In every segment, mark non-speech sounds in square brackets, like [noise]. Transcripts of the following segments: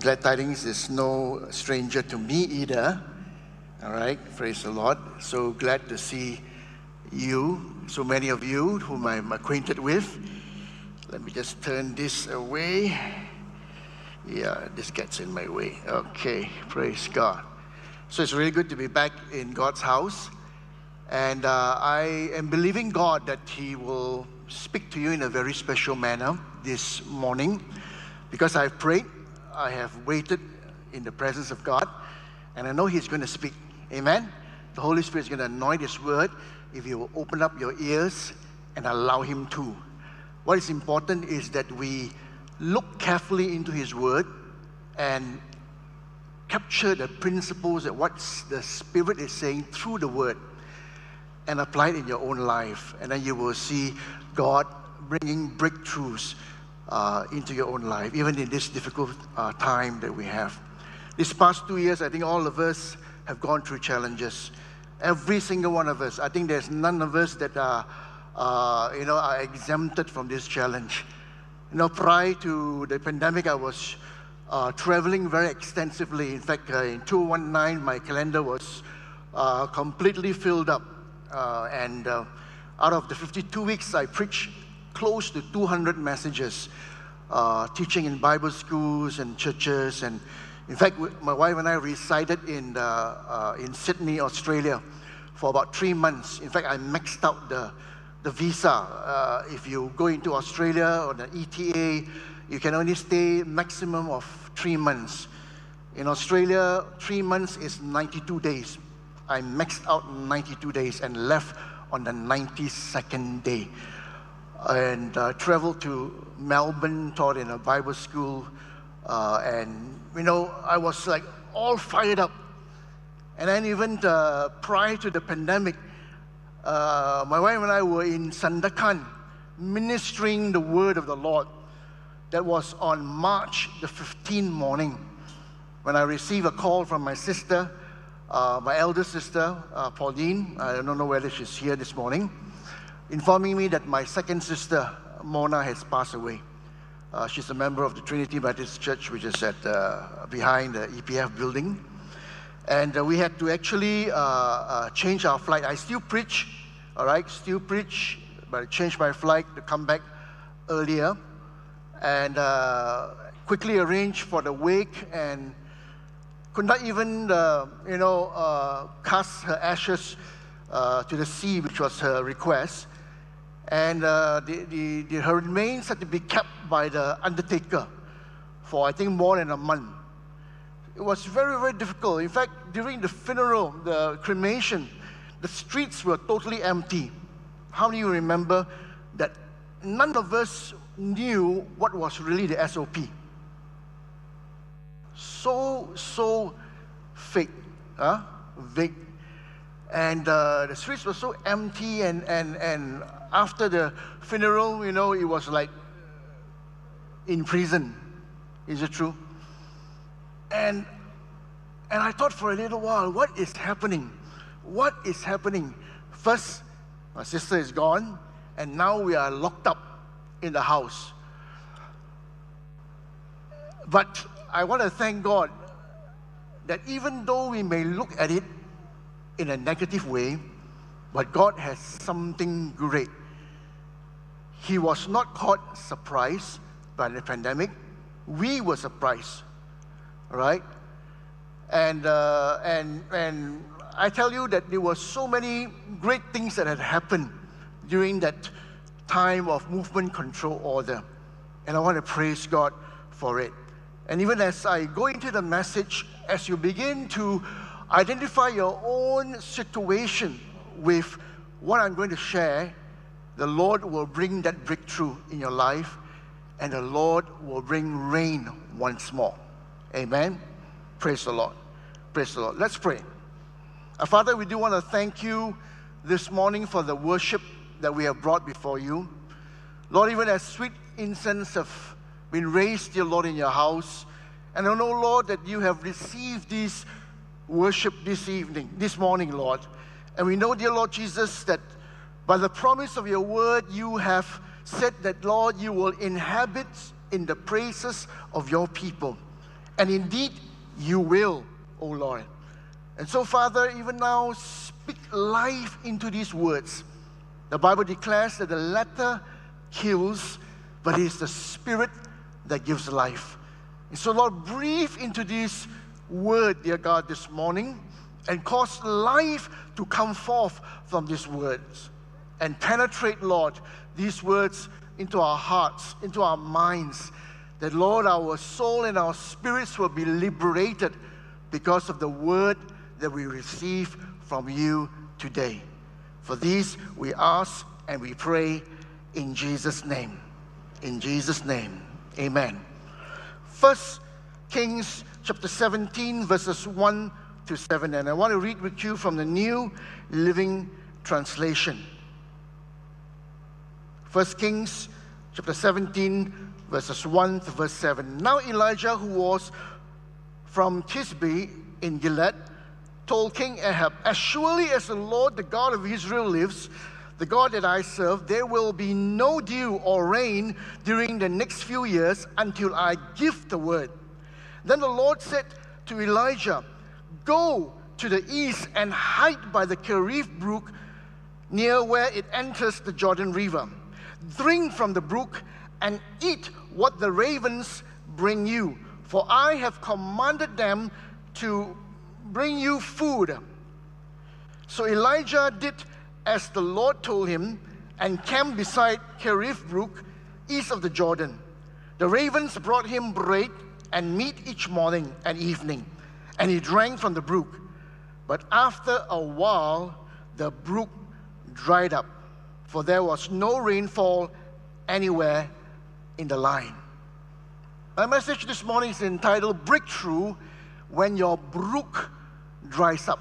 Glad Tidings is no stranger to me either. All right, praise the Lord. So glad to see you, so many of you whom I'm acquainted with. Let me just turn this away. Yeah, this gets in my way. Okay, praise God. So it's really good to be back in God's house. And uh, I am believing God that He will speak to you in a very special manner this morning because I've prayed I have waited in the presence of God, and I know He's going to speak. Amen. The Holy Spirit is going to anoint His word if you will open up your ears and allow Him to. What is important is that we look carefully into His word and capture the principles that what the Spirit is saying through the word and apply it in your own life. And then you will see God bringing breakthroughs uh, into your own life, even in this difficult uh, time that we have. These past two years, I think all of us have gone through challenges. Every single one of us. I think there's none of us that are, uh, you know, are exempted from this challenge. You know, prior to the pandemic, I was uh, traveling very extensively. In fact, uh, in 2019, my calendar was uh, completely filled up. and out of the 52 weeks, I preached close to 200 messages, uh, teaching in Bible schools and churches. And in fact, my wife and I resided in, uh, uh, in Sydney, Australia for about three months. In fact, I maxed out the, the visa. Uh, if you go into Australia or the ETA, you can only stay maximum of three months. In Australia, three months is 92 days. I maxed out 92 days and left on the 92nd day and uh, traveled to Melbourne, taught in a Bible school. Uh, and, you know, I was like all fired up. And then, even uh, prior to the pandemic, uh, my wife and I were in Sandakan ministering the word of the Lord. That was on March the 15th morning when I received a call from my sister, uh, my elder sister, uh, Pauline. I don't know whether she's here this morning informing me that my second sister, Mona, has passed away. Uh, she's a member of the Trinity Baptist Church, which is at uh, behind the EPF building. And uh, we had to actually uh, uh, change our flight. I still preach, all right, still preach, but I changed my flight to come back earlier and uh, quickly arranged for the wake and could not even, you know, cast her ashes to the sea, which was her request and uh, the, the, the, her remains had to be kept by the undertaker for I think more than a month. It was very, very difficult. In fact, during the funeral, the cremation, the streets were totally empty. How do you remember that none of us knew what was really the SOP? So, so fake, huh? vague. And uh, the streets were so empty and, and, and after the funeral, you know, it was like in prison. Is it true? And and I thought for a little while, what is happening? What is happening? First, my sister is gone, and now we are locked up in the house. But I want to thank God that even though we may look at it in a negative way, but God has something great he was not caught surprised by the pandemic. We were surprised, right? And, uh, and, and I tell you that there were so many great things that had happened during that time of movement control order. And I want to praise God for it. And even as I go into the message, as you begin to identify your own situation with what I'm going to share, the Lord will bring that breakthrough in your life, and the Lord will bring rain once more. Amen. Praise the Lord. Praise the Lord. Let's pray. Our Father, we do want to thank you this morning for the worship that we have brought before you. Lord, even as sweet incense have been raised, dear Lord, in your house, and I know, Lord, that you have received this worship this evening, this morning, Lord. And we know, dear Lord Jesus, that by the promise of your word, you have said that, Lord, you will inhabit in the praises of your people. And indeed, you will, O Lord. And so, Father, even now, speak life into these words. The Bible declares that the letter kills, but it is the spirit that gives life. And so, Lord, breathe into this word, dear God, this morning and cause life to come forth from these words and penetrate, Lord, these words into our hearts, into our minds. That, Lord, our soul and our spirits will be liberated because of the word that we receive from you today. For these we ask and we pray in Jesus' name. In Jesus' name. Amen. First Kings chapter 17, verses 1 to 7. And I want to read with you from the New Living Translation. 1 Kings chapter 17, verses 1 to verse 7. Now Elijah, who was from Tishbe in Gilead, told King Ahab, As surely as the Lord, the God of Israel, lives, the God that I serve, there will be no dew or rain during the next few years until I give the word. Then the Lord said to Elijah, Go to the east and hide by the Kerith brook near where it enters the Jordan River. Drink from the brook and eat what the ravens bring you, for I have commanded them to bring you food. So Elijah did as the Lord told him and camped beside Kerith brook east of the Jordan. The ravens brought him bread and meat each morning and evening, and he drank from the brook. But after a while, the brook dried up, for there was no rainfall anywhere in the line. My message this morning is entitled Breakthrough When Your Brook Dries Up.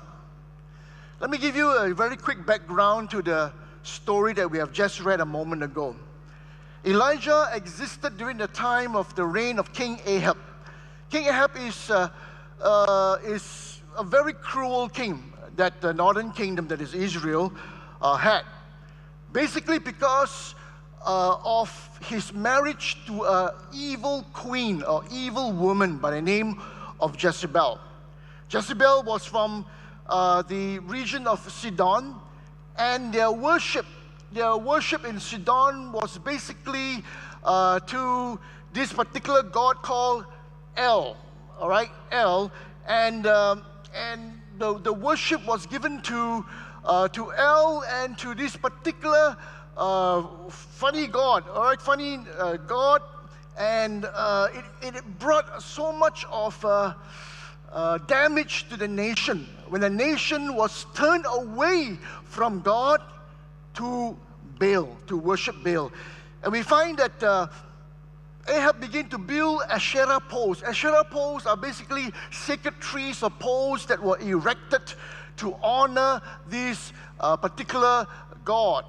Let me give you a very quick background to the story that we have just read a moment ago. Elijah existed during the time of the reign of King Ahab. King Ahab is, uh, uh, is a very cruel king that the northern kingdom, that is Israel, uh, had. Basically, because uh, of his marriage to an evil queen or evil woman by the name of Jezebel. Jezebel was from uh, the region of Sidon, and their worship, their worship in Sidon was basically uh, to this particular god called El, all right, El, and um, and the, the worship was given to uh, to El and to this particular uh, funny God, all right, funny uh, God, and uh, it, it brought so much of uh, uh, damage to the nation. When the nation was turned away from God to Baal, to worship Baal. And we find that uh, Ahab began to build Asherah poles. Asherah poles are basically sacred trees or poles that were erected to honor this uh, particular god.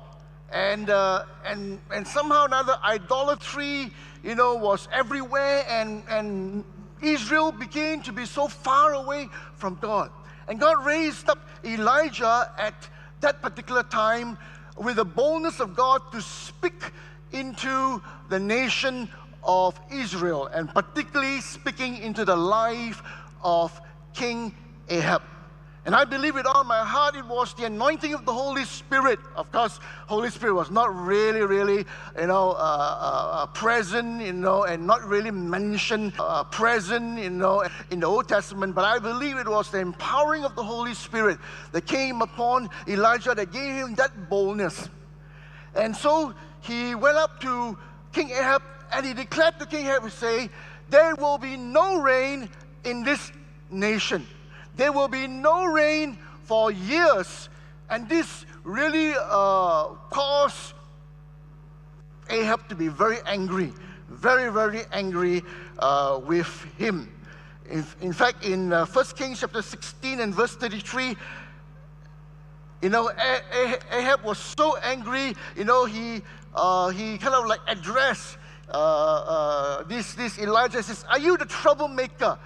And, uh, and, and somehow another idolatry, you know, was everywhere and, and Israel began to be so far away from God. And God raised up Elijah at that particular time with the boldness of God to speak into the nation of Israel, and particularly speaking into the life of King Ahab. And I believe with all my heart it was the anointing of the Holy Spirit. Of course, Holy Spirit was not really, really, you know, uh, uh, uh present, you know, and not really mentioned uh, present, you know, in the Old Testament. But I believe it was the empowering of the Holy Spirit that came upon Elijah that gave him that boldness. And so he went up to King Ahab and he declared to King Ahab, say, there will be no rain in this nation. There will be no rain for years. And this really uh, caused Ahab to be very angry, very, very angry uh, with him. In, in fact, in uh, 1 Kings chapter 16 and verse 33, you know, Ahab was so angry, you know, he, uh, he kind of like addressed uh, uh, this, this Elijah says, Are you the troublemaker?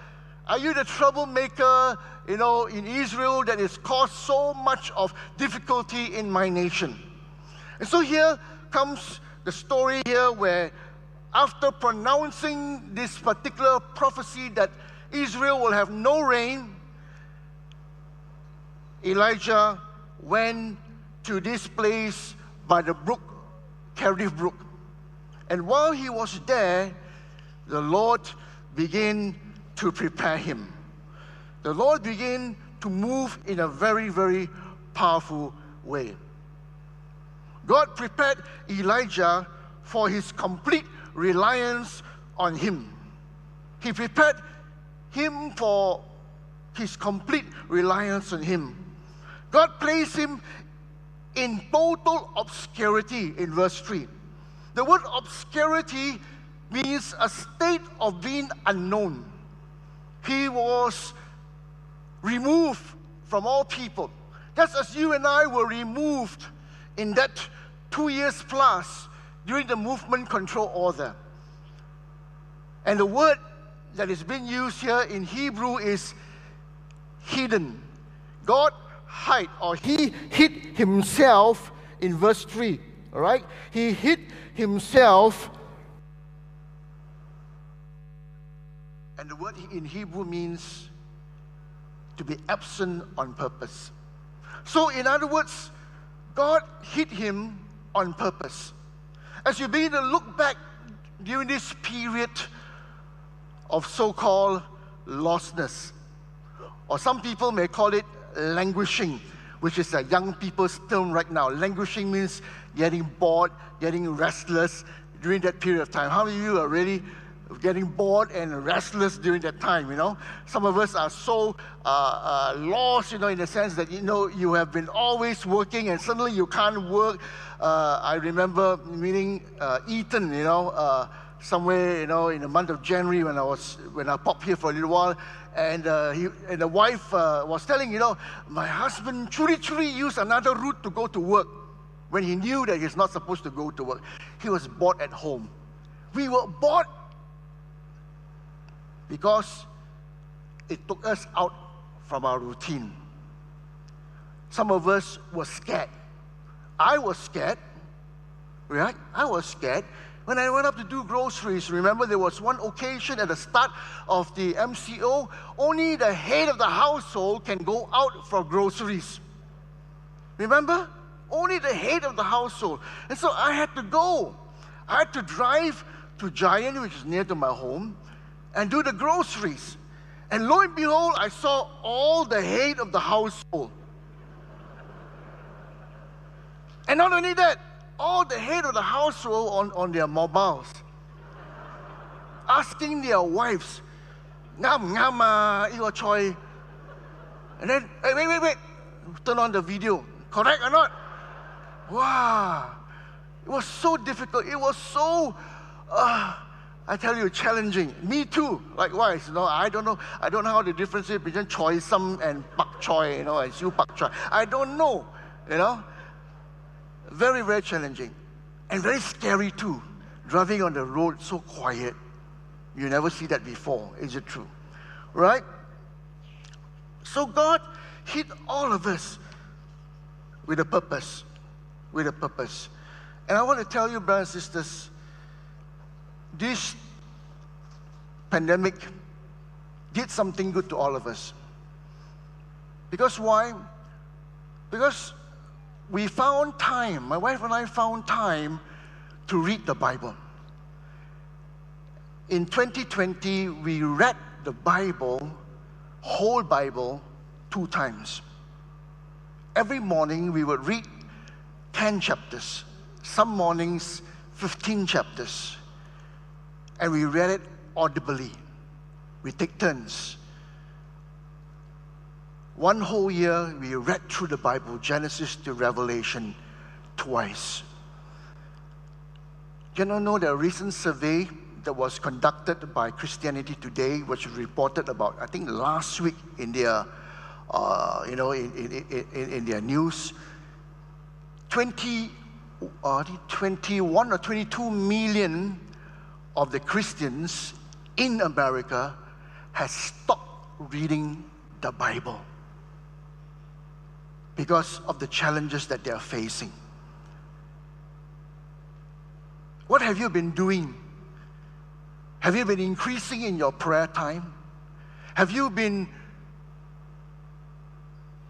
Are you the troublemaker, you know, in Israel that has caused so much of difficulty in my nation? And so here comes the story here where after pronouncing this particular prophecy that Israel will have no rain, Elijah went to this place by the brook, Kerith Brook. And while he was there, the Lord began to prepare him. The Lord began to move in a very, very powerful way. God prepared Elijah for his complete reliance on him. He prepared him for his complete reliance on him. God placed him in total obscurity in verse 3. The word obscurity means a state of being unknown. He was removed from all people. Just as you and I were removed in that two years plus during the movement control order. And the word that is being used here in Hebrew is hidden. God hide or he hid himself in verse 3. All right? He hid himself. And the word in Hebrew means to be absent on purpose. So, in other words, God hid him on purpose. As you begin to look back during this period of so called lostness, or some people may call it languishing, which is a young people's term right now. Languishing means getting bored, getting restless during that period of time. How many of you are really getting bored and restless during that time, you know. Some of us are so uh, uh, lost, you know, in the sense that, you know, you have been always working and suddenly you can't work. Uh, I remember meeting uh, Ethan, you know, uh, somewhere, you know, in the month of January when I was, when I popped here for a little while. And, uh, he, and the wife was telling, you know, my husband truly, truly used another route to go to work when he knew that he's not supposed to go to work. He was bored at home. We were bored because it took us out from our routine. Some of us were scared. I was scared, right? I was scared. When I went up to do groceries, remember there was one occasion at the start of the MCO, only the head of the household can go out for groceries. Remember? Only the head of the household. And so I had to go. I had to drive to Giant, which is near to my home, and do the groceries. And lo and behold, I saw all the head of the household. And not only that, all the head of the household on, on their mobiles, asking their wives, ngam ngam uh, choy. And then, hey, wait, wait, wait, turn on the video. Correct or not? Wow. It was so difficult. It was so uh, I tell you, challenging. Me too, likewise. You know, I don't know. I don't know how the difference is between choy sum and pak choy, you know, and siu pak choy. I don't know, you know. Very, very challenging. And very scary too. Driving on the road so quiet. You never see that before. Is it true? Right? So God hit all of us with a purpose. With a purpose. And I want to tell you, brothers and sisters, this pandemic did something good to all of us. Because why? Because we found time, my wife and I found time to read the Bible. In 2020, we read the Bible, whole Bible, two times. Every morning, we would read 10 chapters, some mornings, 15 chapters and we read it audibly. We take turns. One whole year, we read through the Bible, Genesis to Revelation, twice. You know, know the recent survey that was conducted by Christianity Today, which reported about, I think, last week in their, uh, you know, in, in, in, in, their news. 20, uh, 21 or 22 million of the Christians in America has stopped reading the Bible because of the challenges that they are facing. What have you been doing? Have you been increasing in your prayer time? Have you been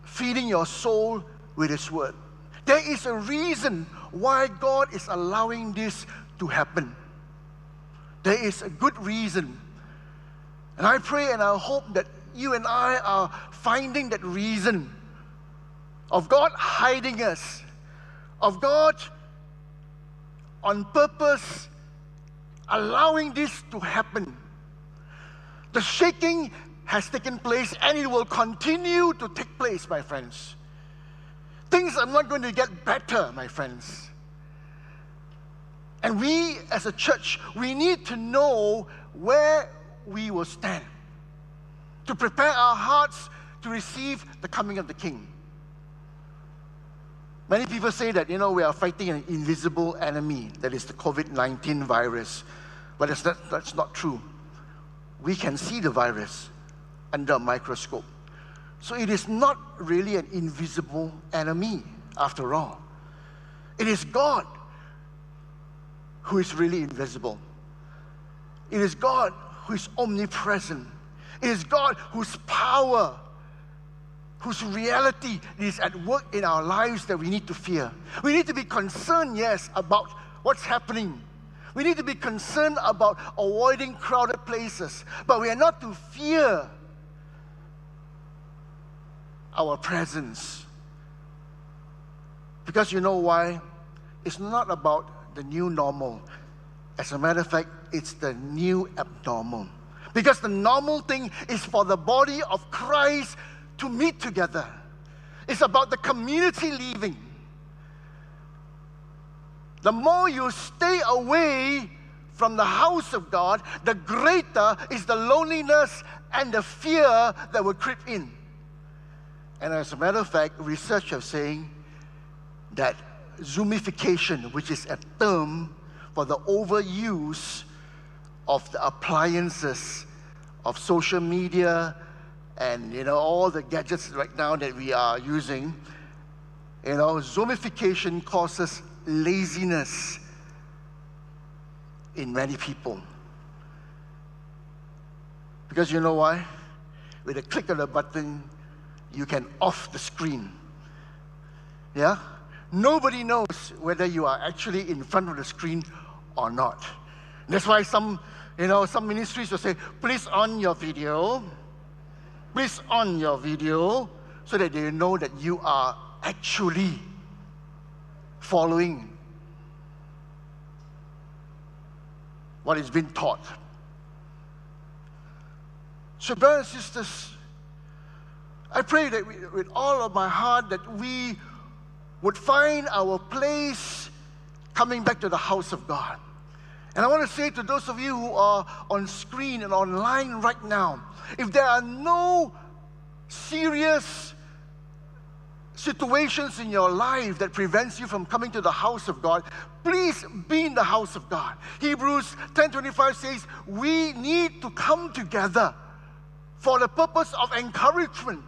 feeding your soul with His Word? There is a reason why God is allowing this to happen. There is a good reason. And I pray and I hope that you and I are finding that reason of God hiding us, of God on purpose allowing this to happen. The shaking has taken place and it will continue to take place, my friends. Things are not going to get better, my friends. And we, as a church, we need to know where we will stand to prepare our hearts to receive the coming of the King. Many people say that, you know, we are fighting an invisible enemy, that is the COVID 19 virus. But that's not, that's not true. We can see the virus under a microscope. So it is not really an invisible enemy, after all. It is God who is really invisible. It is God who is omnipresent. It is God whose power, whose reality is at work in our lives that we need to fear. We need to be concerned, yes, about what's happening. We need to be concerned about avoiding crowded places, but we are not to fear our presence. Because you know why? It's not about the new normal. As a matter of fact, it's the new abnormal. Because the normal thing is for the body of Christ to meet together. It's about the community living. The more you stay away from the house of God, the greater is the loneliness and the fear that will creep in. And as a matter of fact, research is saying that zoomification, which is a term for the overuse of the appliances of social media and you know all the gadgets right now that we are using, you know, zoomification causes laziness in many people. Because you know why? With a click of a button, you can off the screen. Yeah? Nobody knows whether you are actually in front of the screen or not. That's why some, you know, some ministries will say, please on your video, please on your video, so that they know that you are actually following what is being taught. So, brothers and sisters, I pray that we, with all of my heart that we would find our place coming back to the house of God. And I want to say to those of you who are on screen and online right now, if there are no serious situations in your life that prevents you from coming to the house of God, please be in the house of God. Hebrews 10:25 says, "We need to come together for the purpose of encouragement."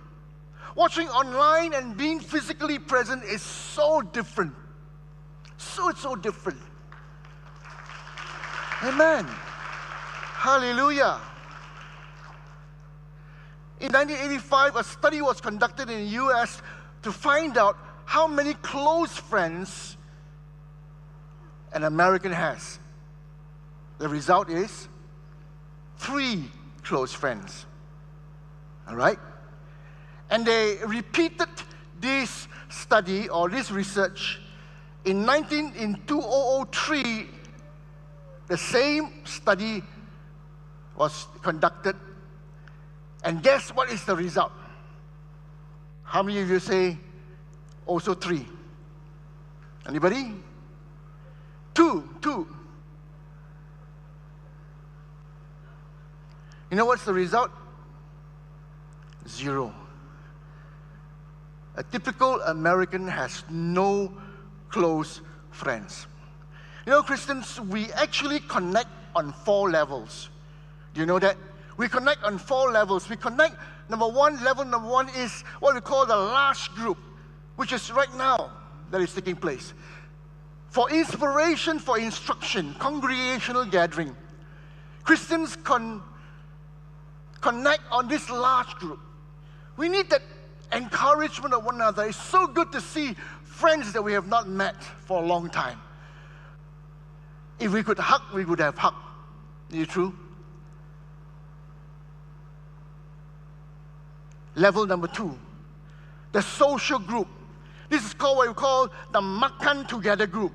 Watching online and being physically present is so different. So, it's so different. Amen. Hallelujah. In 1985, a study was conducted in the US to find out how many close friends an American has. The result is three close friends. All right? And they repeated this study or this research in 19 in 2003 the same study was conducted. And guess what is the result? How many of you say also three? Anybody? Two two. You know what's the result? Zero a typical American has no close friends. You know, Christians, we actually connect on four levels. Do you know that? We connect on four levels. We connect, number one, level number one is what we call the large group, which is right now that is taking place. For inspiration, for instruction, congregational gathering. Christians con- connect on this large group. We need that encouragement of one another. It's so good to see friends that we have not met for a long time. If we could hug, we would have hugged. Is it true? Level number two, the social group. This is called what we call the Makan Together group.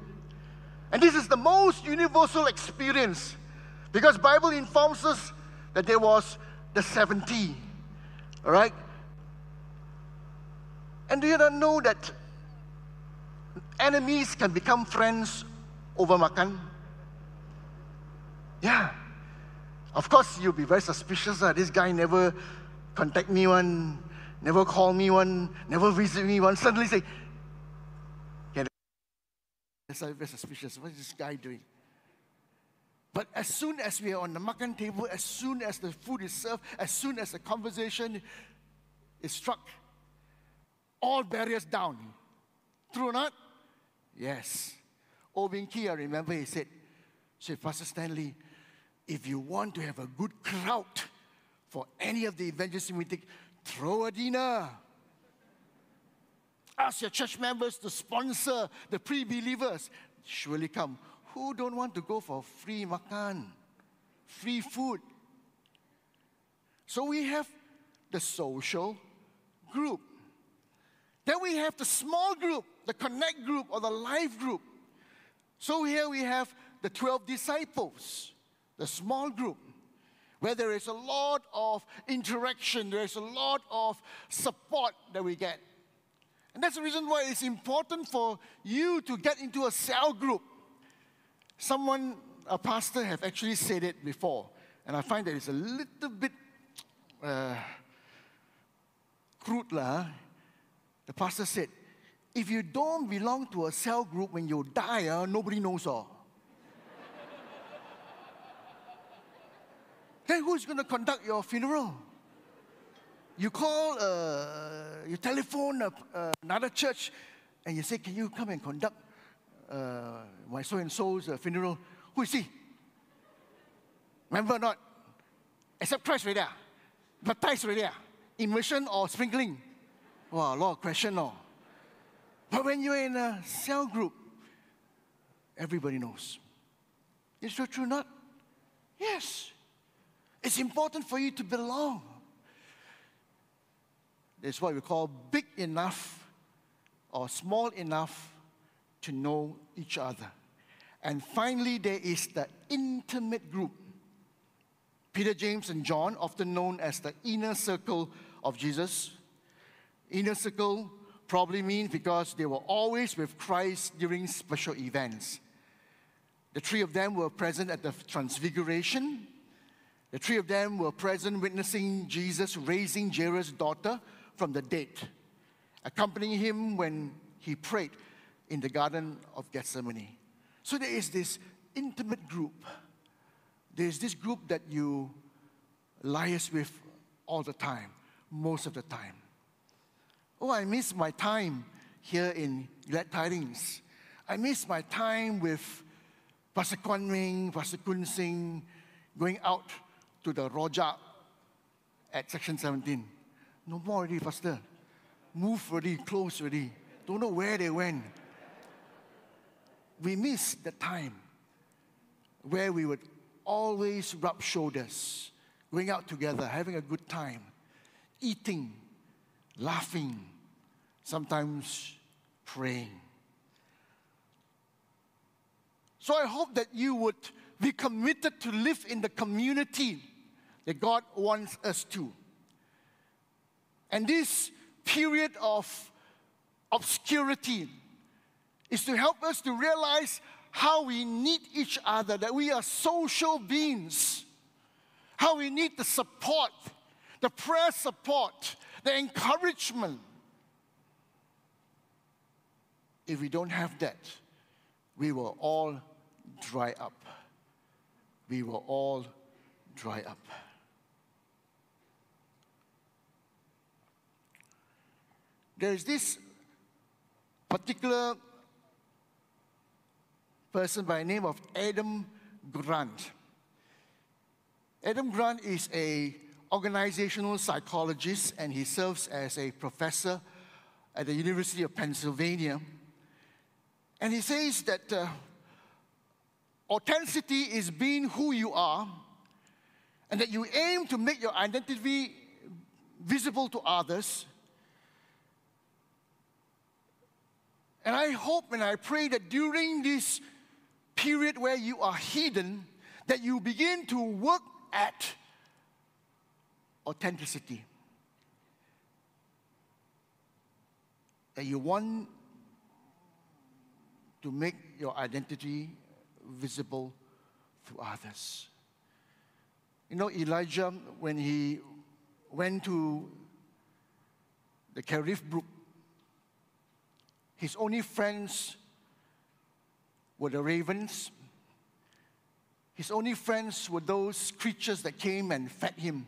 And this is the most universal experience because Bible informs us that there was the 70. All right? And do you not know that enemies can become friends over makan? Yeah. Of course, you'll be very suspicious. Uh, this guy never contact me one, never call me one, never visit me one. Suddenly say, yeah, that's very suspicious. What is this guy doing? But as soon as we are on the makan table, as soon as the food is served, as soon as the conversation is struck, all barriers down. True or not? Yes. Oh, Obin Kia, I remember he said, said, Pastor Stanley, if you want to have a good crowd for any of the evangelistic meeting, throw a dinner. Ask your church members to sponsor the pre-believers. Surely come. Who don't want to go for free makan, free food? So we have the social group. Then we have the small group, the connect group or the life group. So here we have the 12 disciples, the small group, where there is a lot of interaction, there is a lot of support that we get. And that's the reason why it's important for you to get into a cell group. Someone, a pastor, have actually said it before, and I find that it's a little bit uh, crude. Lah. The pastor said, if you don't belong to a cell group when you die, uh, nobody knows all. hey, who's going to conduct your funeral? You call, uh, you telephone uh, uh, another church, and you say, Can you come and conduct uh, my so and so's uh, funeral? Who is he? Remember not? Except Christ right there. Baptized right there. Immersion or sprinkling? Wow, a lot of question, no. But when you're in a cell group, everybody knows. Is that true not? Yes. It's important for you to belong. It's what we call big enough or small enough to know each other. And finally, there is the intimate group. Peter, James, and John, often known as the inner circle of Jesus, Inner circle probably means because they were always with Christ during special events. The three of them were present at the Transfiguration. The three of them were present witnessing Jesus raising Jairus' daughter from the dead, accompanying him when he prayed in the Garden of Gethsemane. So there is this intimate group. There's this group that you liaise with all the time, most of the time. Oh, I miss my time here in Glad Tidings. I miss my time with Pastor Kwan Ming, Pastor Kun Sing, going out to the Rojak at section 17. No more already, Pastor. Move already, close already. Don't know where they went. We miss the time where we would always rub shoulders, going out together, having a good time, eating, laughing, sometimes praying. So I hope that you would be committed to live in the community that God wants us to. And this period of obscurity is to help us to realize how we need each other, that we are social beings, how we need the support, the prayer support, the encouragement if we don't have that, we will all dry up. We will all dry up. There is this particular person by the name of Adam Grant. Adam Grant is a organizational psychologist and he serves as a professor at the University of Pennsylvania. And he says that uh, authenticity is being who you are and that you aim to make your identity visible to others. And I hope and I pray that during this period where you are hidden, that you begin to work at authenticity. That you want to make your identity visible to others. You know, Elijah, when he went to the Kerith Brook, his only friends were the ravens. His only friends were those creatures that came and fed him,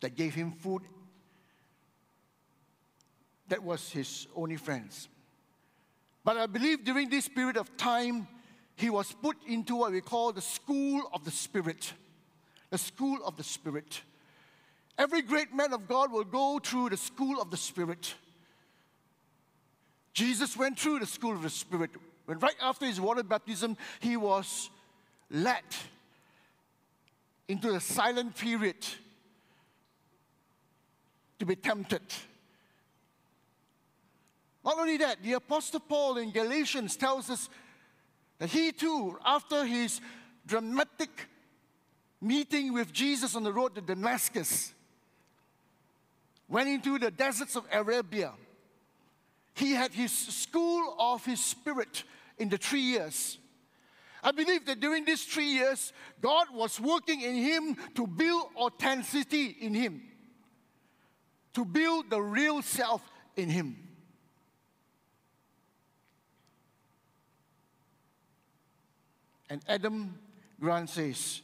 that gave him food. That was his only friends. But I believe during this period of time, he was put into what we call the school of the Spirit. The school of the Spirit. Every great man of God will go through the school of the Spirit. Jesus went through the school of the Spirit. When right after his water baptism, he was led into the silent period to be tempted. Not only that, the Apostle Paul in Galatians tells us that he too, after his dramatic meeting with Jesus on the road to Damascus, went into the deserts of Arabia. He had his school of his spirit in the three years. I believe that during these three years, God was working in him to build authenticity in him, to build the real self in him. And Adam Grant says,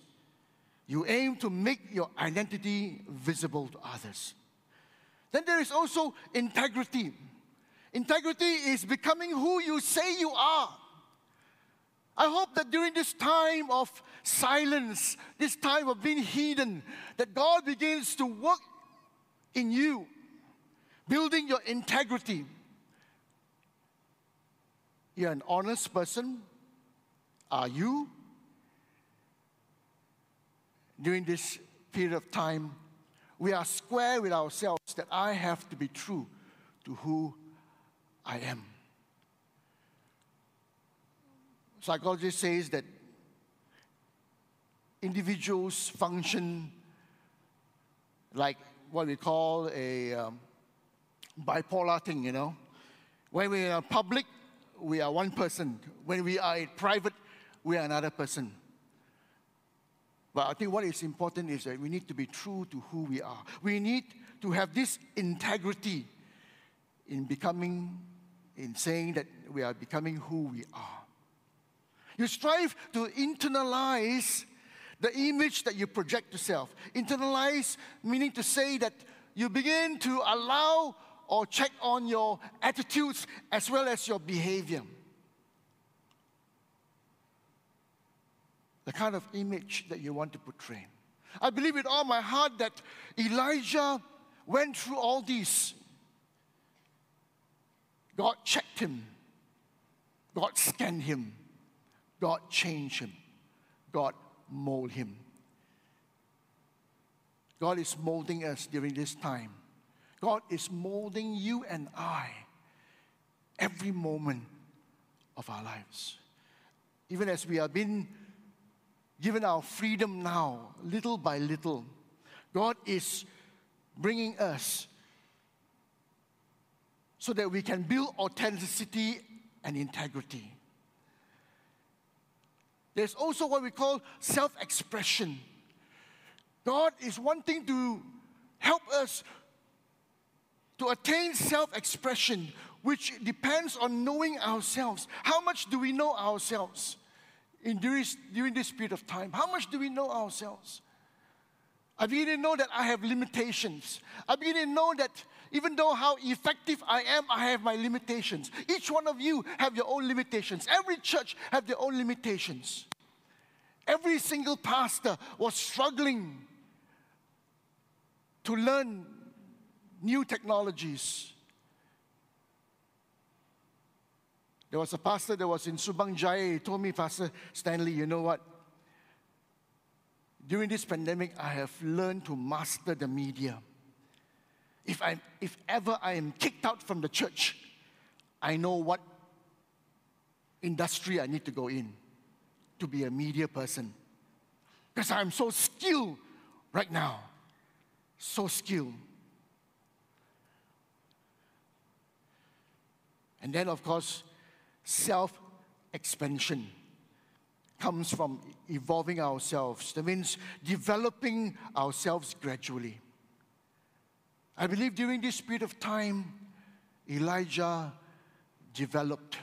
You aim to make your identity visible to others. Then there is also integrity. Integrity is becoming who you say you are. I hope that during this time of silence, this time of being hidden, that God begins to work in you, building your integrity. You're an honest person. Are you? During this period of time, we are square with ourselves that I have to be true to who I am. Psychology says that individuals function like what we call a um, bipolar thing, you know. When we are public, we are one person. When we are private, we are another person. But I think what is important is that we need to be true to who we are. We need to have this integrity in becoming, in saying that we are becoming who we are. You strive to internalize the image that you project to self. Internalize meaning to say that you begin to allow or check on your attitudes as well as your behavior. The kind of image that you want to portray. I believe with all my heart that Elijah went through all this. God checked him, God scanned him, God changed him, God molded him. God is molding us during this time. God is molding you and I every moment of our lives. Even as we have been given our freedom now, little by little, God is bringing us so that we can build authenticity and integrity. There's also what we call self expression. God is wanting to help us to attain self expression, which depends on knowing ourselves. How much do we know ourselves? In during, during this period of time? How much do we know ourselves? I begin to know that I have limitations. I begin to know that even though how effective I am, I have my limitations. Each one of you have your own limitations. Every church have their own limitations. Every single pastor was struggling to learn new technologies. There was a pastor that was in Subang Jaya. He told me, Pastor Stanley, you know what? During this pandemic, I have learned to master the media. If, I, if ever I am kicked out from the church, I know what industry I need to go in to be a media person. Because I'm so skilled right now. So skilled. And then, of course, self expansion comes from evolving ourselves. That means developing ourselves gradually. I believe during this period of time, Elijah developed.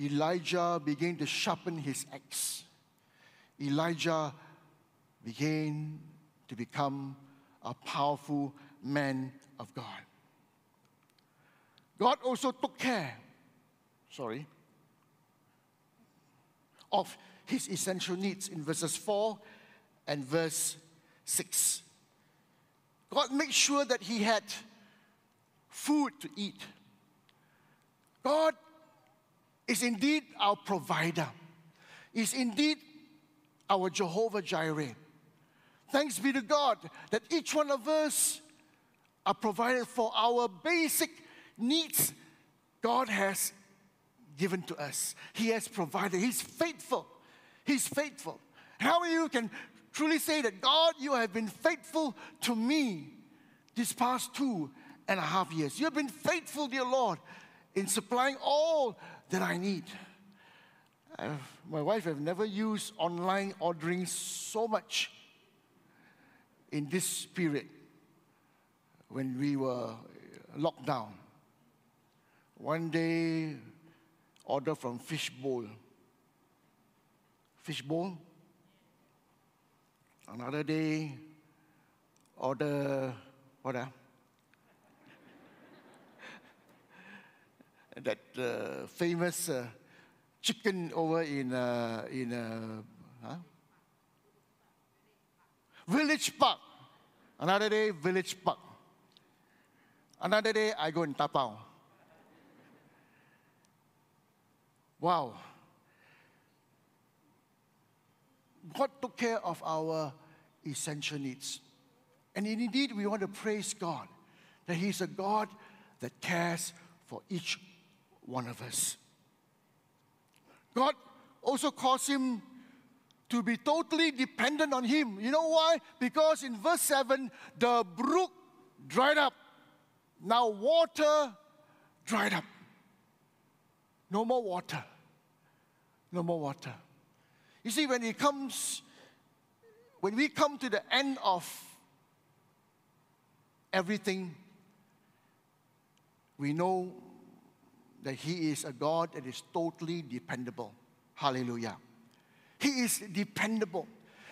Elijah began to sharpen his axe. Elijah began to become a powerful man of God. God also took care, sorry, of his essential needs in verses 4 and verse 6. God made sure that he had food to eat. God is indeed our provider, is indeed our Jehovah Jireh. Thanks be to God that each one of us are provided for our basic needs. God has given to us. He has provided. He's faithful. He's faithful. How you can truly say that, God, you have been faithful to me these past two and a half years? You have been faithful, dear Lord, in supplying all that I need. My wife have never used online ordering so much in this period when we were locked down. One day, order from fishbowl. Fishbowl. Another day, order what? Uh, [laughs] that uh, famous uh, chicken over in uh, in uh, huh? Village Park. Another day, Village Park. Another day, I go in Tapao. Wow. God took care of our essential needs. And indeed, we want to praise God that He's a God that cares for each one of us. God also calls him to be totally dependent on Him. You know why? Because in verse 7, the brook dried up. Now water dried up. No more water. No more water. You see, when it comes, when we come to the end of everything, we know that He is a God that is totally dependable. Hallelujah. He is dependable.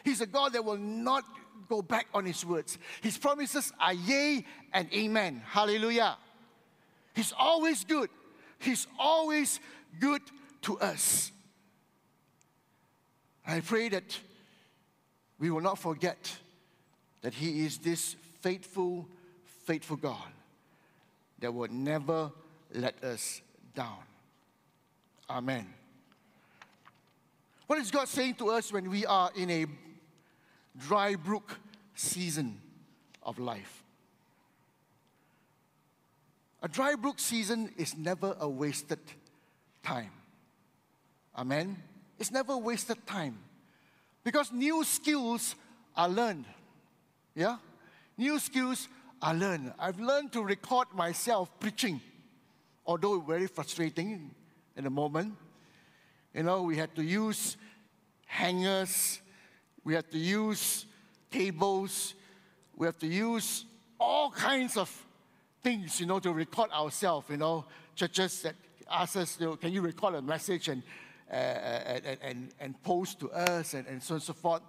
He's a God that will not go back on His words. His promises are yea and amen. Hallelujah. He's always good. He's always good to us. I pray that we will not forget that He is this faithful, faithful God that will never let us down. Amen. What is God saying to us when we are in a dry brook season of life? A dry brook season is never a wasted time. Amen? It's never wasted time. Because new skills are learned. Yeah? New skills are learned. I've learned to record myself preaching, although very frustrating in the moment. You know, we had to use hangers, we had to use tables, we have to use all kinds of things, you know, to record ourselves. You know, churches that ask us, you know, can you record a message and uh, and, and, and post to us and, and so on and so forth.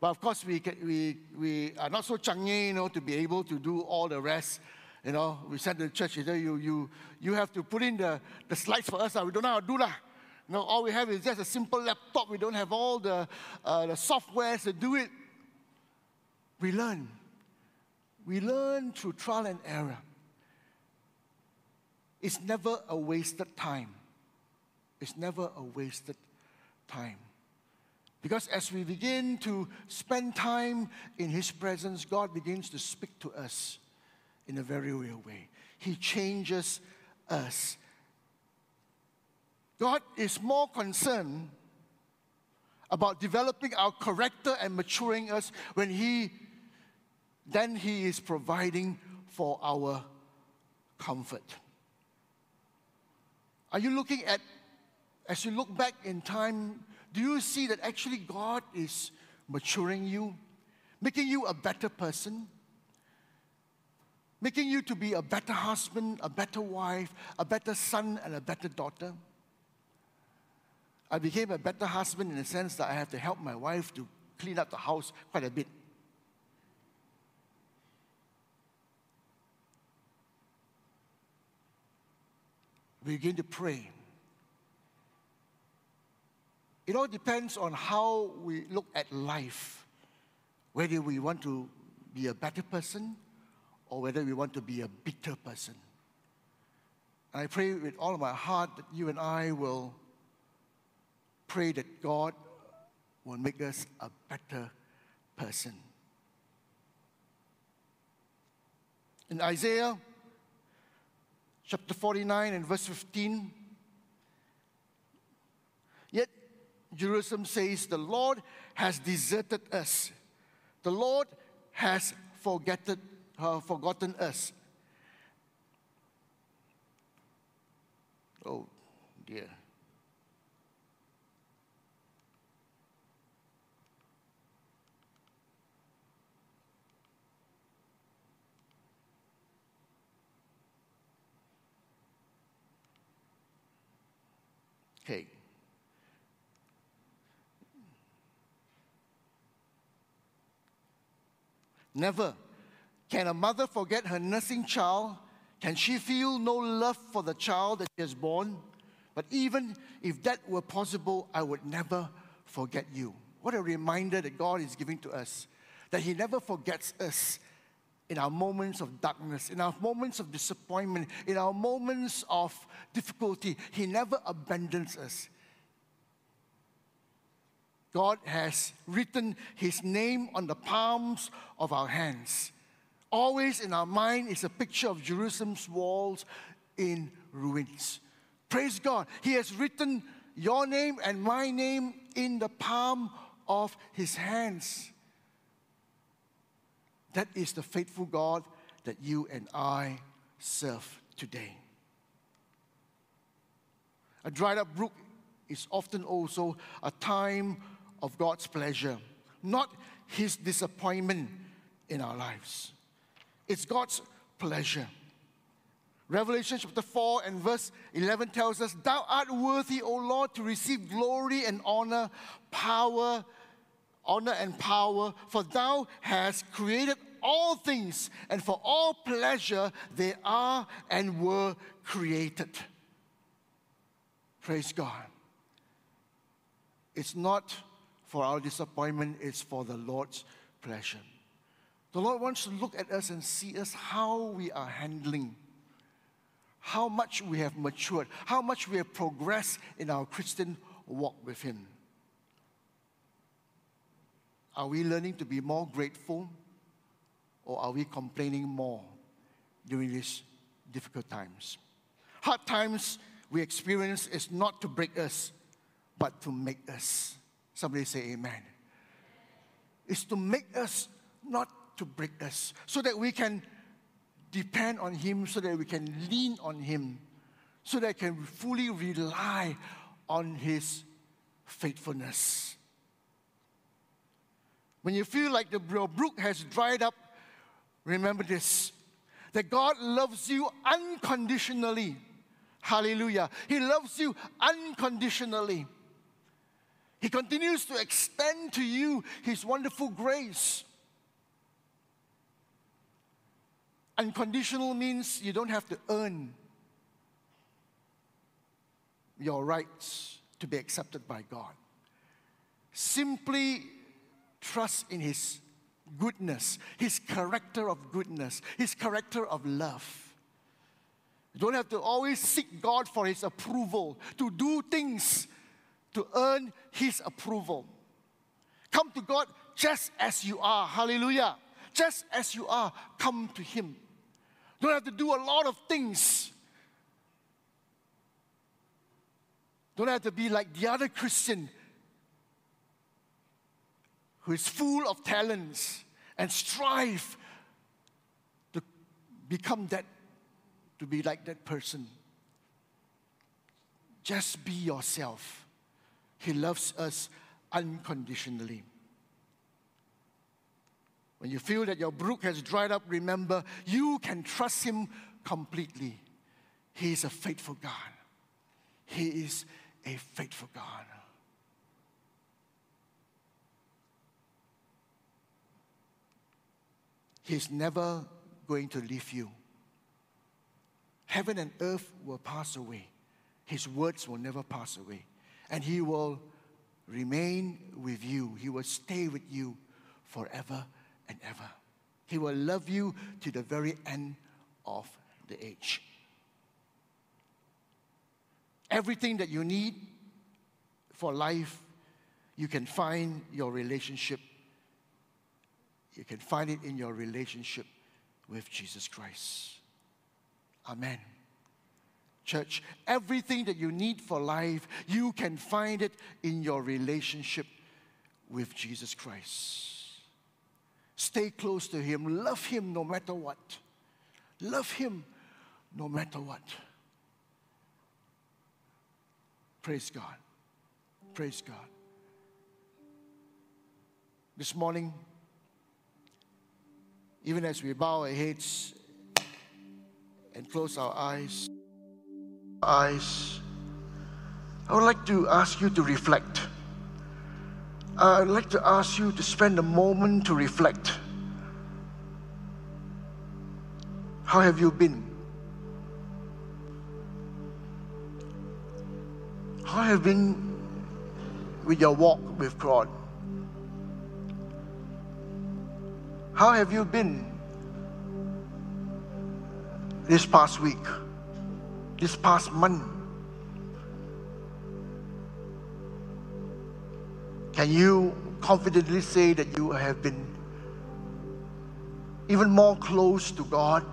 But of course, we, can, we, we are not so changi, you know, to be able to do all the rest. You know, we said to the church, you, know, you, you, you have to put in the, the slides for us. Uh, we don't know how to do that. You know, all we have is just a simple laptop. We don't have all the, uh, the software to do it. We learn. we learn through trial and error. It's never a wasted time. It's never a wasted time. Because as we begin to spend time in His presence, God begins to speak to us in a very real way. He changes us. God is more concerned about developing our character and maturing us when He then He is providing for our comfort. Are you looking at, as you look back in time, do you see that actually God is maturing you, making you a better person, making you to be a better husband, a better wife, a better son, and a better daughter? I became a better husband in the sense that I have to help my wife to clean up the house quite a bit. Begin to pray. It all depends on how we look at life, whether we want to be a better person or whether we want to be a bitter person. And I pray with all my heart that you and I will pray that God will make us a better person. In Isaiah chapter 49 and verse 15. Yet Jerusalem says, The Lord has deserted us. The Lord has forgotten, uh, forgotten us. Oh dear. Okay. Never. Can a mother forget her nursing child? Can she feel no love for the child that she has born? But even if that were possible, I would never forget you. What a reminder that God is giving to us that He never forgets us in our moments of darkness, in our moments of disappointment, in our moments of difficulty. He never abandons us. God has written His name on the palms of our hands. Always in our mind is a picture of Jerusalem's walls in ruins. Praise God. He has written your name and my name in the palm of His hands. That is the faithful God that you and I serve today. A dried up brook is often also a time of God's pleasure, not His disappointment in our lives. It's God's pleasure. Revelation chapter 4 and verse 11 tells us, Thou art worthy, O Lord, to receive glory and honor, power, honor and power, for thou hast created all things, and for all pleasure they are and were created. Praise God. It's not for our disappointment, it's for the Lord's pleasure. The Lord wants to look at us and see us how we are handling, how much we have matured, how much we have progressed in our Christian walk with Him. Are we learning to be more grateful or are we complaining more during these difficult times? Hard times we experience is not to break us, but to make us. Somebody say amen. It's to make us, not to break us, so that we can depend on Him, so that we can lean on Him, so that I can fully rely on His faithfulness. When you feel like the brook has dried up, remember this that God loves you unconditionally. Hallelujah. He loves you unconditionally. He continues to extend to you His wonderful grace. Unconditional means you don't have to earn your rights to be accepted by God. Simply trust in His goodness, His character of goodness, His character of love. You don't have to always seek God for His approval, to do things to earn His approval. Come to God just as you are. Hallelujah. Just as you are, come to Him. Don't have to do a lot of things. Don't have to be like the other Christian who is full of talents and strive to become that, to be like that person. Just be yourself. He loves us unconditionally. When you feel that your brook has dried up, remember you can trust Him completely. He is a faithful God. He is a faithful God. He's never going to leave you. Heaven and earth will pass away. His words will never pass away. And He will remain with you. He will stay with you forever and ever. He will love you to the very end of the age. Everything that you need for life, you can find your relationship you can find it in your relationship with Jesus Christ. Amen. Church, everything that you need for life, you can find it in your relationship with Jesus Christ. Stay close to Him. Love Him no matter what. Love Him no matter what. Praise God. Praise God. This morning, even as we bow our heads and close our eyes, eyes, I would like to ask you to reflect. I'd like to ask you to spend a moment to reflect. How have you been? How have you been with your walk with God? How have you been this past week, this past month? Can you confidently say that you have been even more close to God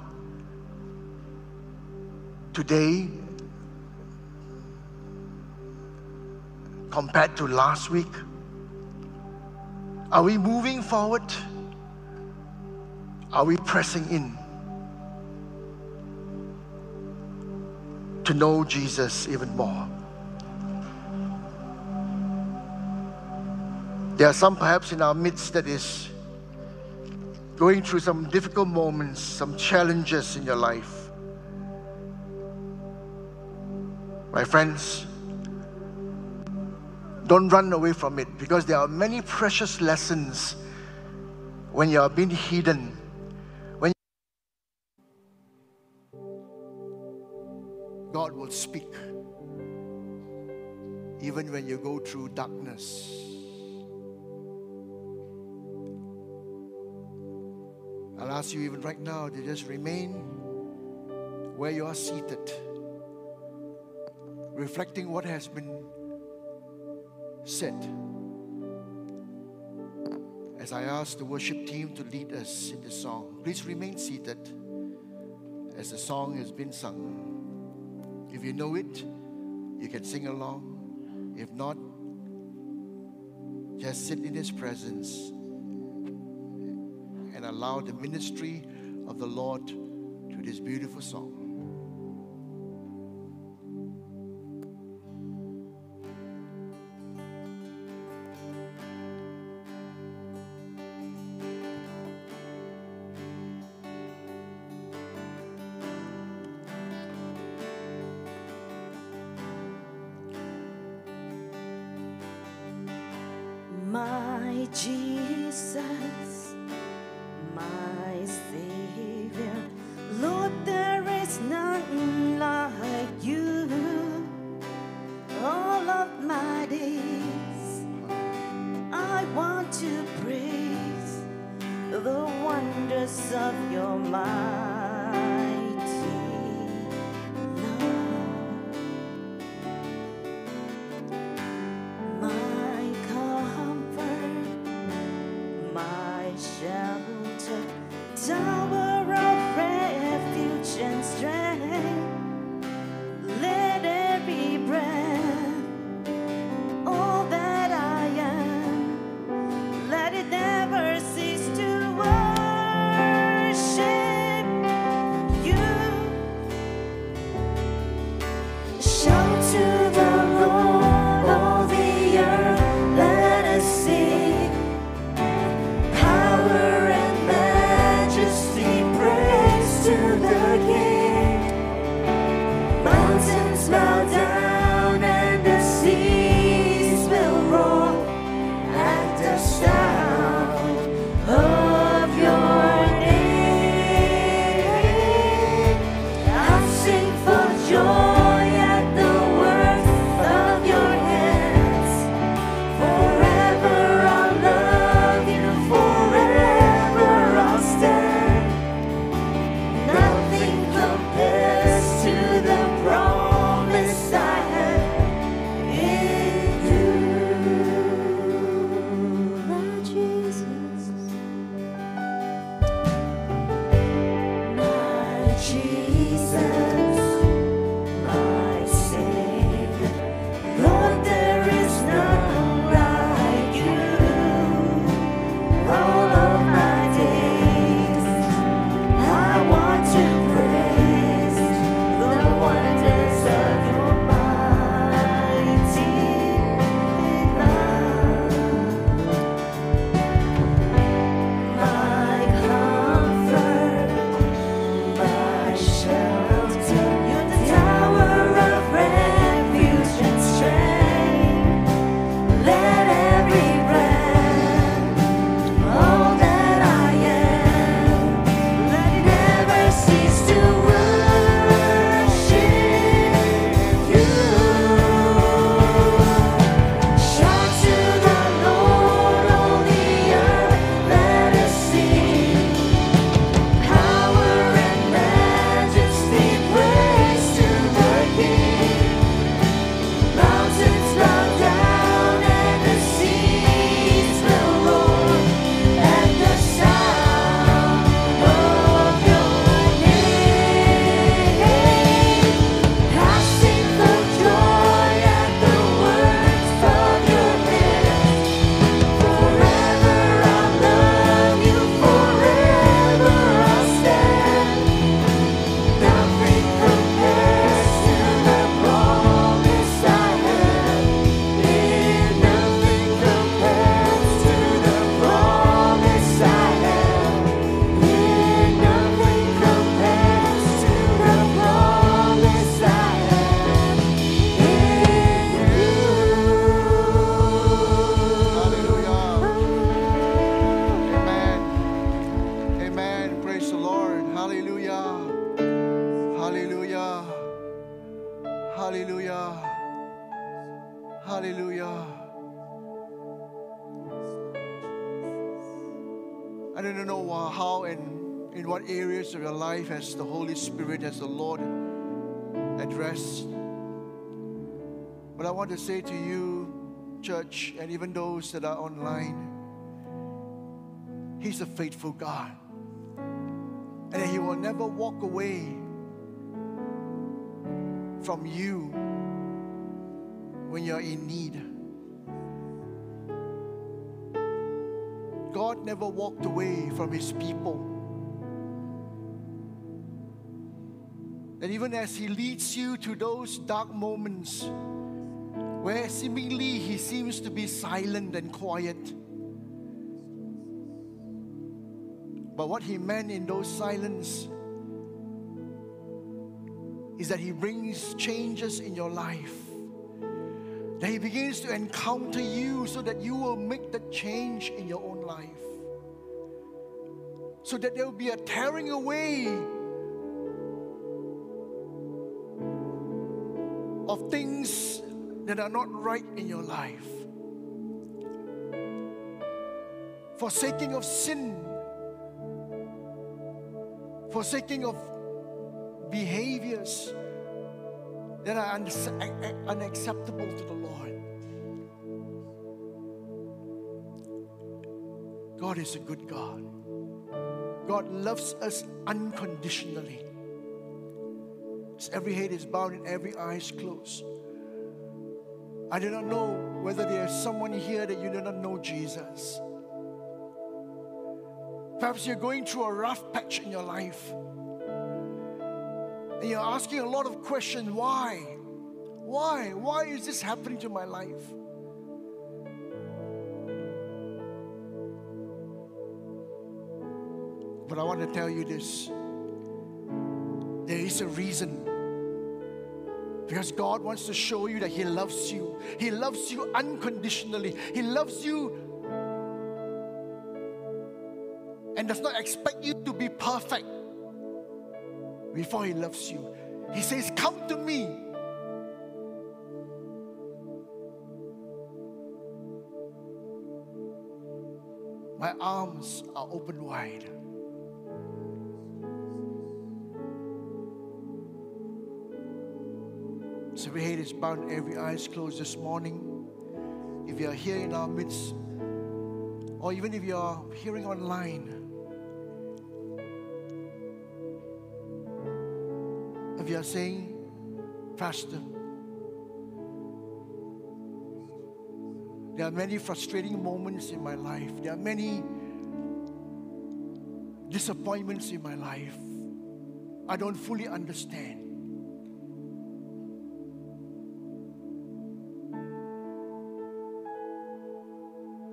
today compared to last week? Are we moving forward? Are we pressing in to know Jesus even more? There are some perhaps in our midst that is going through some difficult moments, some challenges in your life. My friends, don't run away from it because there are many precious lessons when you are being hidden will speak even when you go through darkness. I'll ask you even right now to just remain where you are seated, reflecting what has been said. As I ask the worship team to lead us in the song, please remain seated as the song has been sung. If you know it, you can sing along. If not, just sit in His presence and allow the ministry of the Lord to this beautiful song. pedir. Areas of your life as the Holy Spirit, as the Lord addressed. But I want to say to you, church, and even those that are online, He's a faithful God. And He will never walk away from you when you're in need. God never walked away from His people. And even as He leads you to those dark moments where seemingly He seems to be silent and quiet, but what He meant in those silence is that He brings changes in your life. That He begins to encounter you so that you will make the change in your own life. So that there will be a tearing away of things that are not right in your life. Forsaking of sin. forsaking of behaviors that are unacceptable to the Lord. God is a good God. God loves us unconditionally. Every head is bowed and every eye is closed. I do not know whether there is someone here that you do not know Jesus. Perhaps you're going through a rough patch in your life. And you're asking a lot of questions why? Why? Why is this happening to my life? But I want to tell you this there is a reason. Because God wants to show you that He loves you. He loves you unconditionally. He loves you and does not expect you to be perfect before He loves you. He says, Come to me. My arms are open wide. So every head is bowed, every eye is closed this morning. If you are here in our midst, or even if you are hearing online, you are saying, Pastor, there are many frustrating moments in my life, there are many disappointments in my life. I don't fully understand.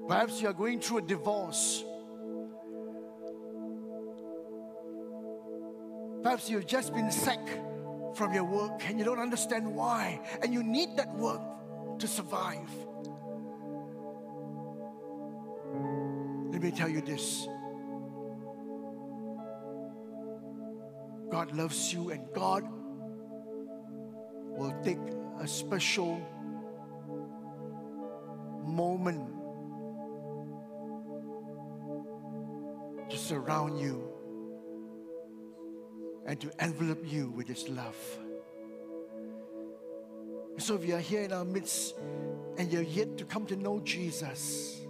Perhaps you are going through a divorce. Perhaps you've just been sacked from your work and you don't understand why, and you need that work to survive. Let me tell you this God loves you, and God will take a special moment to surround you and to envelop you with His love. So, if you are here in our midst and you're yet to come to know Jesus,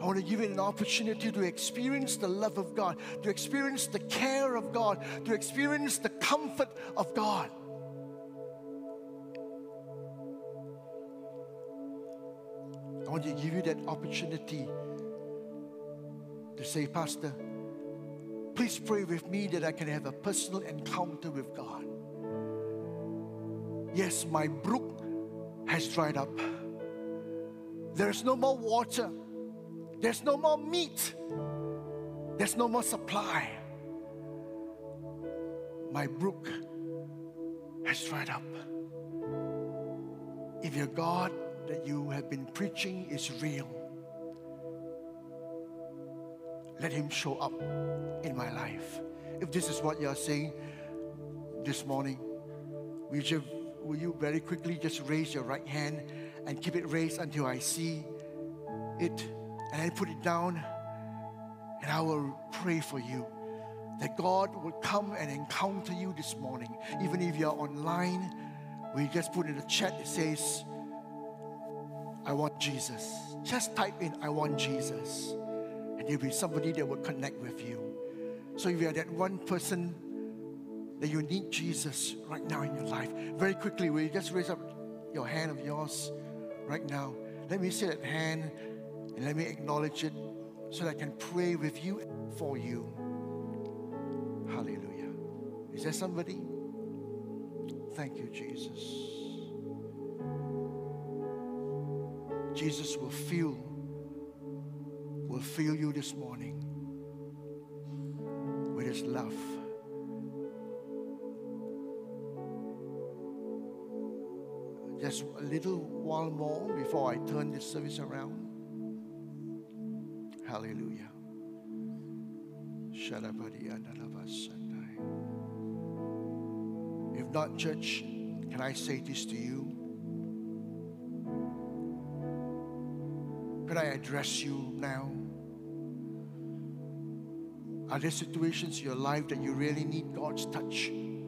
I want to give you an opportunity to experience the love of God, to experience the care of God, to experience the comfort of God. I want to give you that opportunity to say, Pastor, please pray with me that I can have a personal encounter with God. Yes, my brook has dried up. There's no more water. There's no more meat. There's no more supply. My brook has dried up. If your God that you have been preaching is real, let Him show up in my life. If this is what you're saying this morning, will you, will you very quickly just raise your right hand and keep it raised until I see it and I put it down and I will pray for you that God will come and encounter you this morning. Even if you're online, we just put in the chat, it says, I want Jesus. Just type in, I want Jesus and there'll be somebody that will connect with you. So if you're that one person that you need Jesus right now in your life, very quickly, will you just raise up your hand of yours right now? Let me see that hand and let me acknowledge it so that I can pray with you for you. Hallelujah. Is there somebody? Thank you, Jesus. Jesus will feel will fill you this morning with His love. Just a little while more before I turn this service around. Hallelujah. If not, church, can I say this to you? Could I address you now? Are there situations in your life that you really need God's touch? And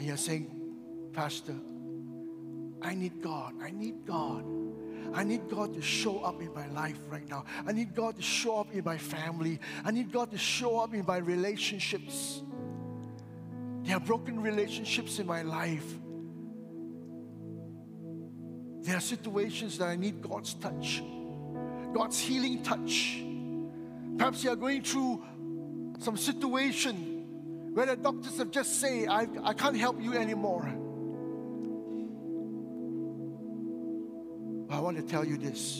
you're saying, Pastor, I need God. I need God. I need God to show up in my life right now. I need God to show up in my family. I need God to show up in my relationships. There are broken relationships in my life. There are situations that I need God's touch, God's healing touch. Perhaps you are going through some situation where the doctors have just said, I, I can't help you anymore. I want to tell you this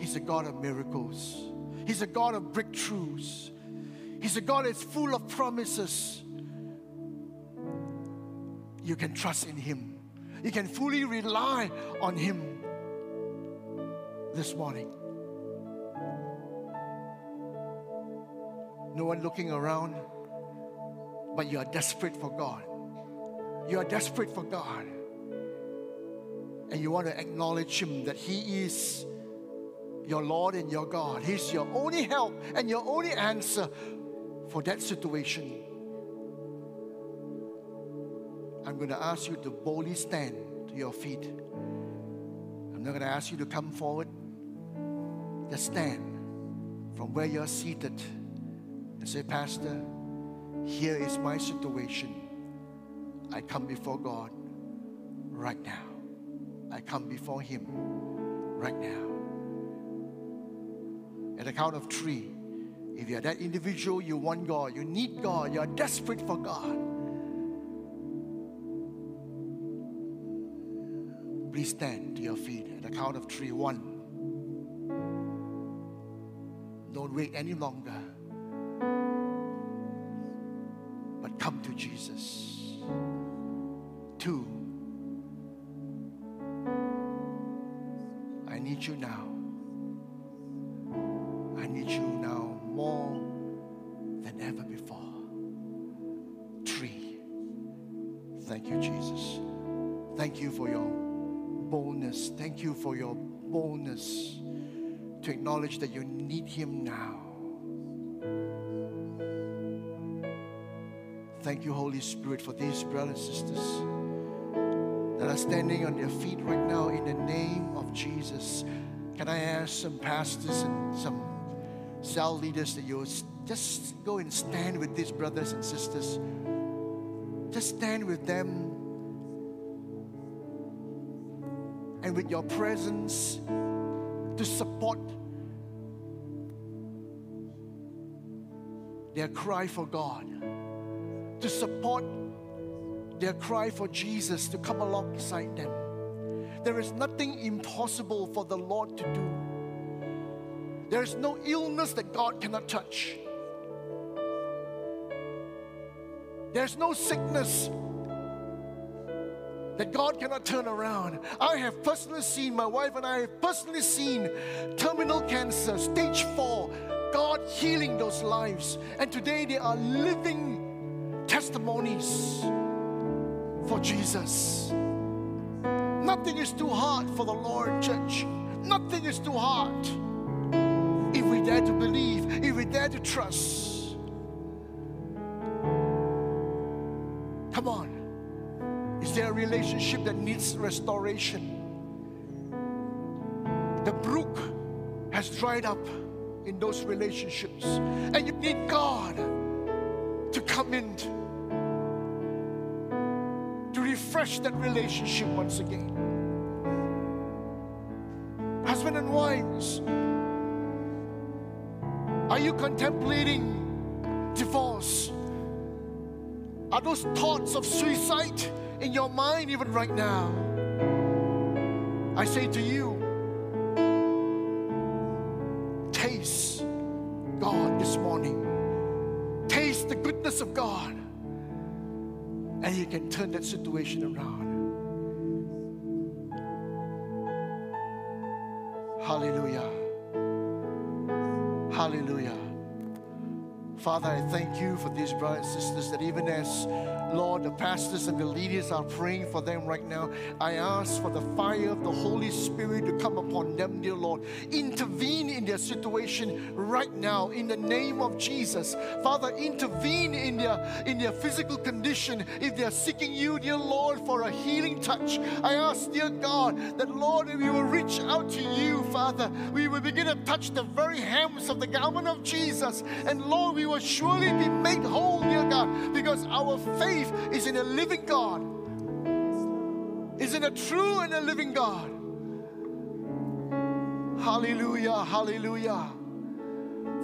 He's a God of miracles, He's a God of breakthroughs, He's a God that's full of promises. You can trust in Him, you can fully rely on Him this morning. No one looking around, but you are desperate for God. You are desperate for God and you want to acknowledge Him that He is your Lord and your God. He's your only help and your only answer for that situation. I'm going to ask you to boldly stand to your feet. I'm not going to ask you to come forward. Just stand from where you're seated and say, Pastor, here is my situation. I come before God right now. I come before Him right now. At the count of three, if you're that individual, you want God, you need God, you're desperate for God. Please stand to your feet at the count of three. One. Don't wait any longer, but come to Jesus. Two. I need you now. I need you now more than ever before. Three. Thank you, Jesus. Thank you for your boldness. Thank you for your boldness to acknowledge that you need Him now. Thank you, Holy Spirit, for these brothers and sisters that are standing on their feet right now in the name of Jesus. Can I ask some pastors and some cell leaders that you just go and stand with these brothers and sisters? Just stand with them and with your presence to support their cry for God, to support their cry for Jesus to come alongside them. There is nothing impossible for the Lord to do. There is no illness that God cannot touch. There's no sickness that God cannot turn around. I have personally seen, my wife and I have personally seen terminal cancer, stage four, God healing those lives. And today they are living testimonies for Jesus. Nothing is too hard for the Lord, church. Nothing is too hard. If we dare to believe, if we dare to trust. Relationship that needs restoration? The brook has dried up in those relationships, and you need God to come in to refresh that relationship once again. Husband and wives, are you contemplating divorce? Are those thoughts of suicide in your mind even right now? I say to you, taste God this morning. Taste the goodness of God and He can turn that situation around. Father, I thank you for these brothers and sisters that even as Lord, the pastors and the leaders are praying for them right now. I ask for the fire of the Holy Spirit to come upon them, dear Lord. Intervene in their situation right now in the name of Jesus. Father, intervene in their in their physical condition if they are seeking you, dear Lord, for a healing touch. I ask, dear God, that Lord, if we will reach out to you, Father. We will begin to touch the very hems of the garment of Jesus. And Lord, we will surely be made whole, dear God, because our faith is in a living God, is in a true and a living God. Hallelujah, hallelujah.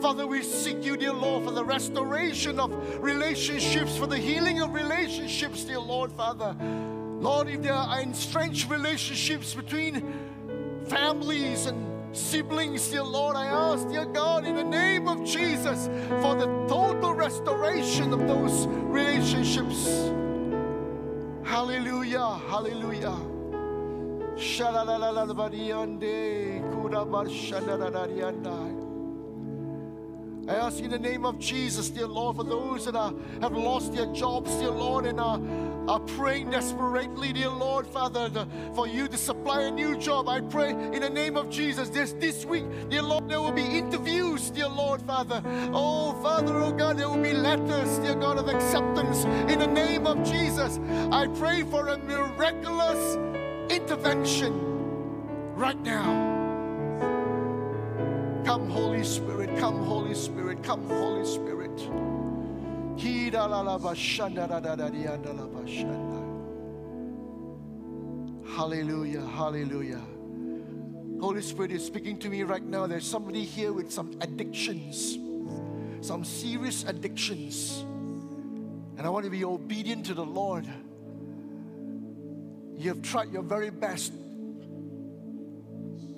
Father, we seek you, dear Lord, for the restoration of relationships, for the healing of relationships, dear Lord, Father. Lord, if there are estranged relationships between families and siblings, dear Lord, I ask, dear God, in the name of Jesus, for the total restoration of those relationships. Hallelujah, hallelujah. I ask you in the name of Jesus, dear Lord, for those that are, have lost their jobs, dear Lord, and are, are praying desperately, dear Lord, Father, the, for you to supply a new job. I pray in the name of Jesus, this, this week, dear Lord, there will be interviews, dear Lord, Father. Oh, Father, oh God, there will be letters, dear God, of acceptance in the name of Jesus. I pray for a miraculous intervention right now. Come, Holy Spirit, come, Holy Spirit, come, Holy Spirit. Hallelujah, hallelujah. Holy Spirit is speaking to me right now. There's somebody here with some addictions, some serious addictions. And I want to be obedient to the Lord. You have tried your very best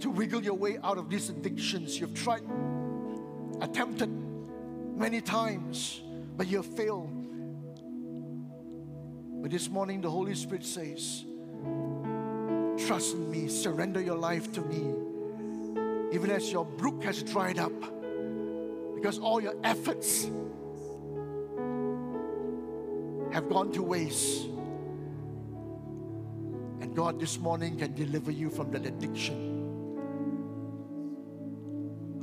to wiggle your way out of these addictions. You've tried, attempted many times, but you have failed. But this morning, the Holy Spirit says, Trust in me, surrender your life to me, even as your brook has dried up, because all your efforts have gone to waste. And God this morning can deliver you from that addiction.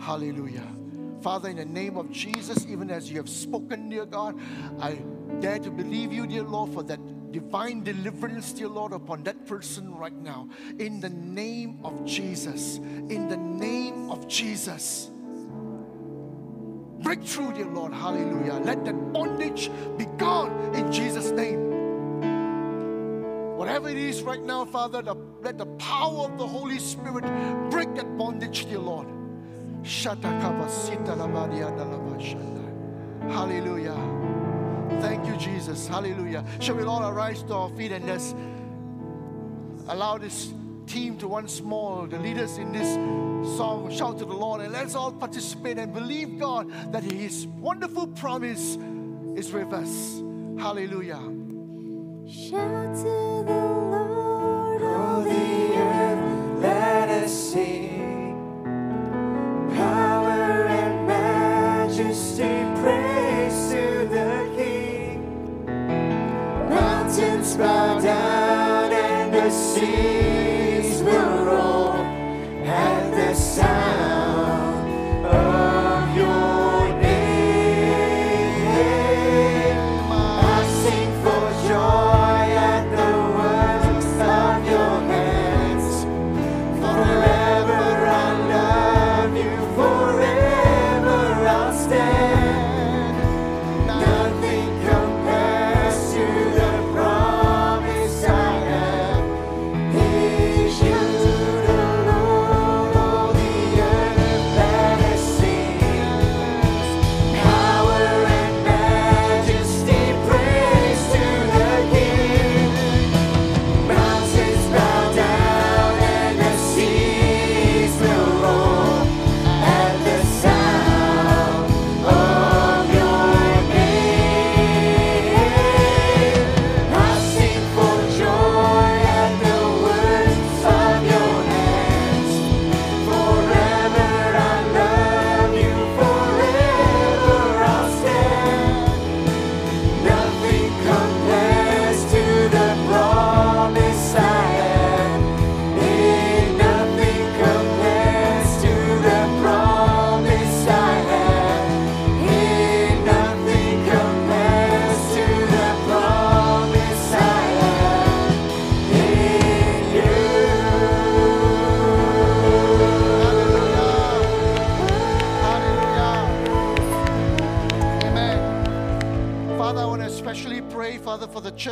Hallelujah. Father, in the name of Jesus, even as you have spoken, dear God, I dare to believe you, dear Lord, for that divine deliverance, dear Lord, upon that person right now. In the name of Jesus. In the name of Jesus. Breakthrough, dear Lord. Hallelujah. Let that bondage be gone in Jesus' name. Whatever it is right now, Father, the, let the power of the Holy Spirit break that bondage, dear Lord. Hallelujah. Thank you, Jesus. Hallelujah. Shall we all arise to our feet and let's allow this team to once more, the leaders in this song, shout to the Lord and let's all participate and believe God that His wonderful promise is with us. Hallelujah. Shout to the Lord,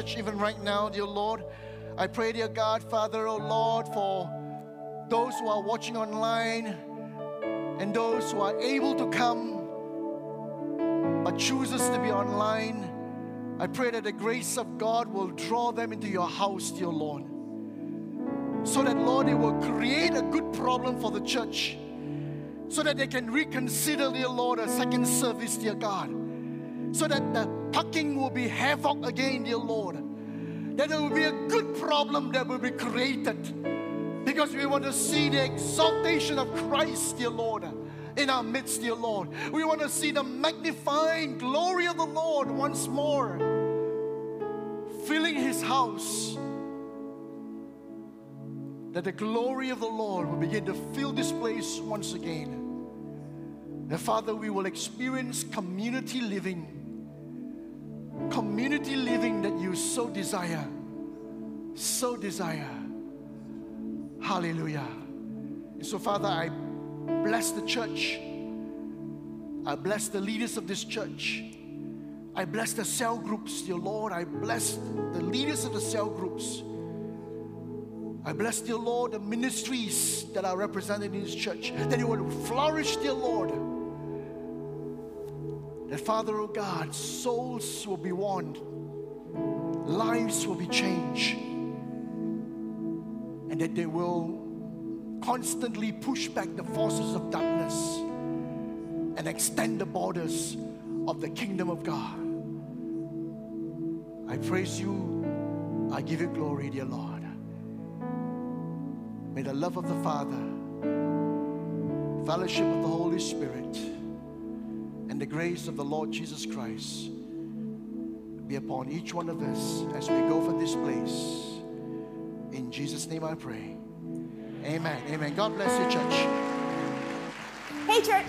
church even right now, dear Lord. I pray, dear God, Father, oh Lord, for those who are watching online and those who are able to come but chooses to be online. I pray that the grace of God will draw them into your house, dear Lord. So that, Lord, it will create a good problem for the church. So that they can reconsider, dear Lord, a second service, dear God. So that the parking will be havoc again, dear Lord. That there will be a good problem that will be created. Because we want to see the exaltation of Christ, dear Lord in our midst, dear Lord. We want to see the magnifying glory of the Lord once more, filling his house. That the glory of the Lord will begin to fill this place once again. That, Father, we will experience community living. Community living that you so desire. So desire. Hallelujah. And so, Father, I bless the church. I bless the leaders of this church. I bless the cell groups, dear Lord. I bless the leaders of the cell groups. I bless, dear Lord, the ministries that are represented in this church, that it will flourish, dear Lord. That, Father, oh God, souls will be won, lives will be changed, and that they will constantly push back the forces of darkness and extend the borders of the kingdom of God. I praise you. I give you glory, dear Lord. May the love of the Father, fellowship of the Holy Spirit, and the grace of the Lord Jesus Christ be upon each one of us as we go from this place. In Jesus' name I pray. Amen. Amen. God bless you, church. Hey, church.